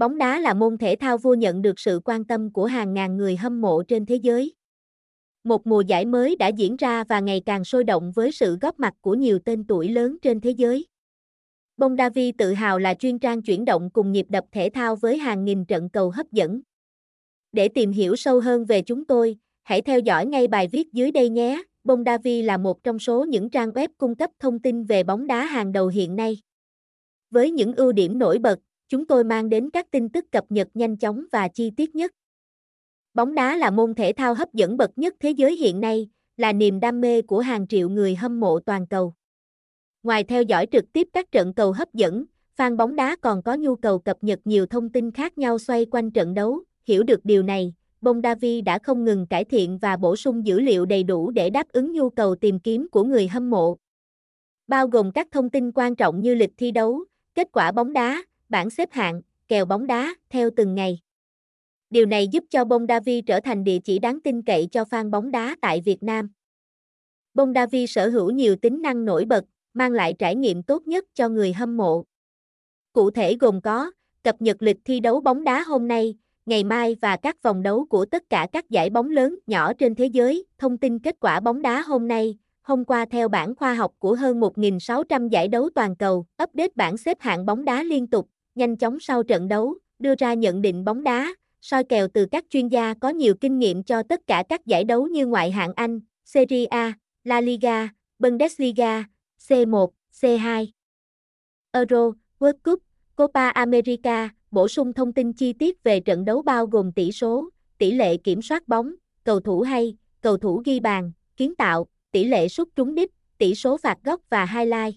Bóng đá là môn thể thao vua nhận được sự quan tâm của hàng ngàn người hâm mộ trên thế giới. Một mùa giải mới đã diễn ra và ngày càng sôi động với sự góp mặt của nhiều tên tuổi lớn trên thế giới. Bondavi tự hào là chuyên trang chuyển động cùng nhịp đập thể thao với hàng nghìn trận cầu hấp dẫn. Để tìm hiểu sâu hơn về chúng tôi, hãy theo dõi ngay bài viết dưới đây nhé. Bondavi là một trong số những trang web cung cấp thông tin về bóng đá hàng đầu hiện nay. Với những ưu điểm nổi bật, chúng tôi mang đến các tin tức cập nhật nhanh chóng và chi tiết nhất. Bóng đá là môn thể thao hấp dẫn bậc nhất thế giới hiện nay, là niềm đam mê của hàng triệu người hâm mộ toàn cầu. Ngoài theo dõi trực tiếp các trận cầu hấp dẫn, fan bóng đá còn có nhu cầu cập nhật nhiều thông tin khác nhau xoay quanh trận đấu. Hiểu được điều này, Bondavi đã không ngừng cải thiện và bổ sung dữ liệu đầy đủ để đáp ứng nhu cầu tìm kiếm của người hâm mộ. Bao gồm các thông tin quan trọng như lịch thi đấu, kết quả bóng đá, bảng xếp hạng, kèo bóng đá theo từng ngày. Điều này giúp cho Bondavi trở thành địa chỉ đáng tin cậy cho fan bóng đá tại Việt Nam. Bondavi sở hữu nhiều tính năng nổi bật, mang lại trải nghiệm tốt nhất cho người hâm mộ. Cụ thể gồm có cập nhật lịch thi đấu bóng đá hôm nay, ngày mai và các vòng đấu của tất cả các giải bóng lớn, nhỏ trên thế giới, thông tin kết quả bóng đá hôm nay, hôm qua theo bảng khoa học của hơn 1.600 giải đấu toàn cầu, update bảng xếp hạng bóng đá liên tục, nhanh chóng sau trận đấu, đưa ra nhận định bóng đá, soi kèo từ các chuyên gia có nhiều kinh nghiệm cho tất cả các giải đấu như ngoại hạng Anh, Serie A, La Liga, Bundesliga, C1, C2. Euro, World Cup, Copa America, bổ sung thông tin chi tiết về trận đấu bao gồm tỷ số, tỷ lệ kiểm soát bóng, cầu thủ hay, cầu thủ ghi bàn, kiến tạo, tỷ lệ sút trúng đích, tỷ số phạt góc và highlight.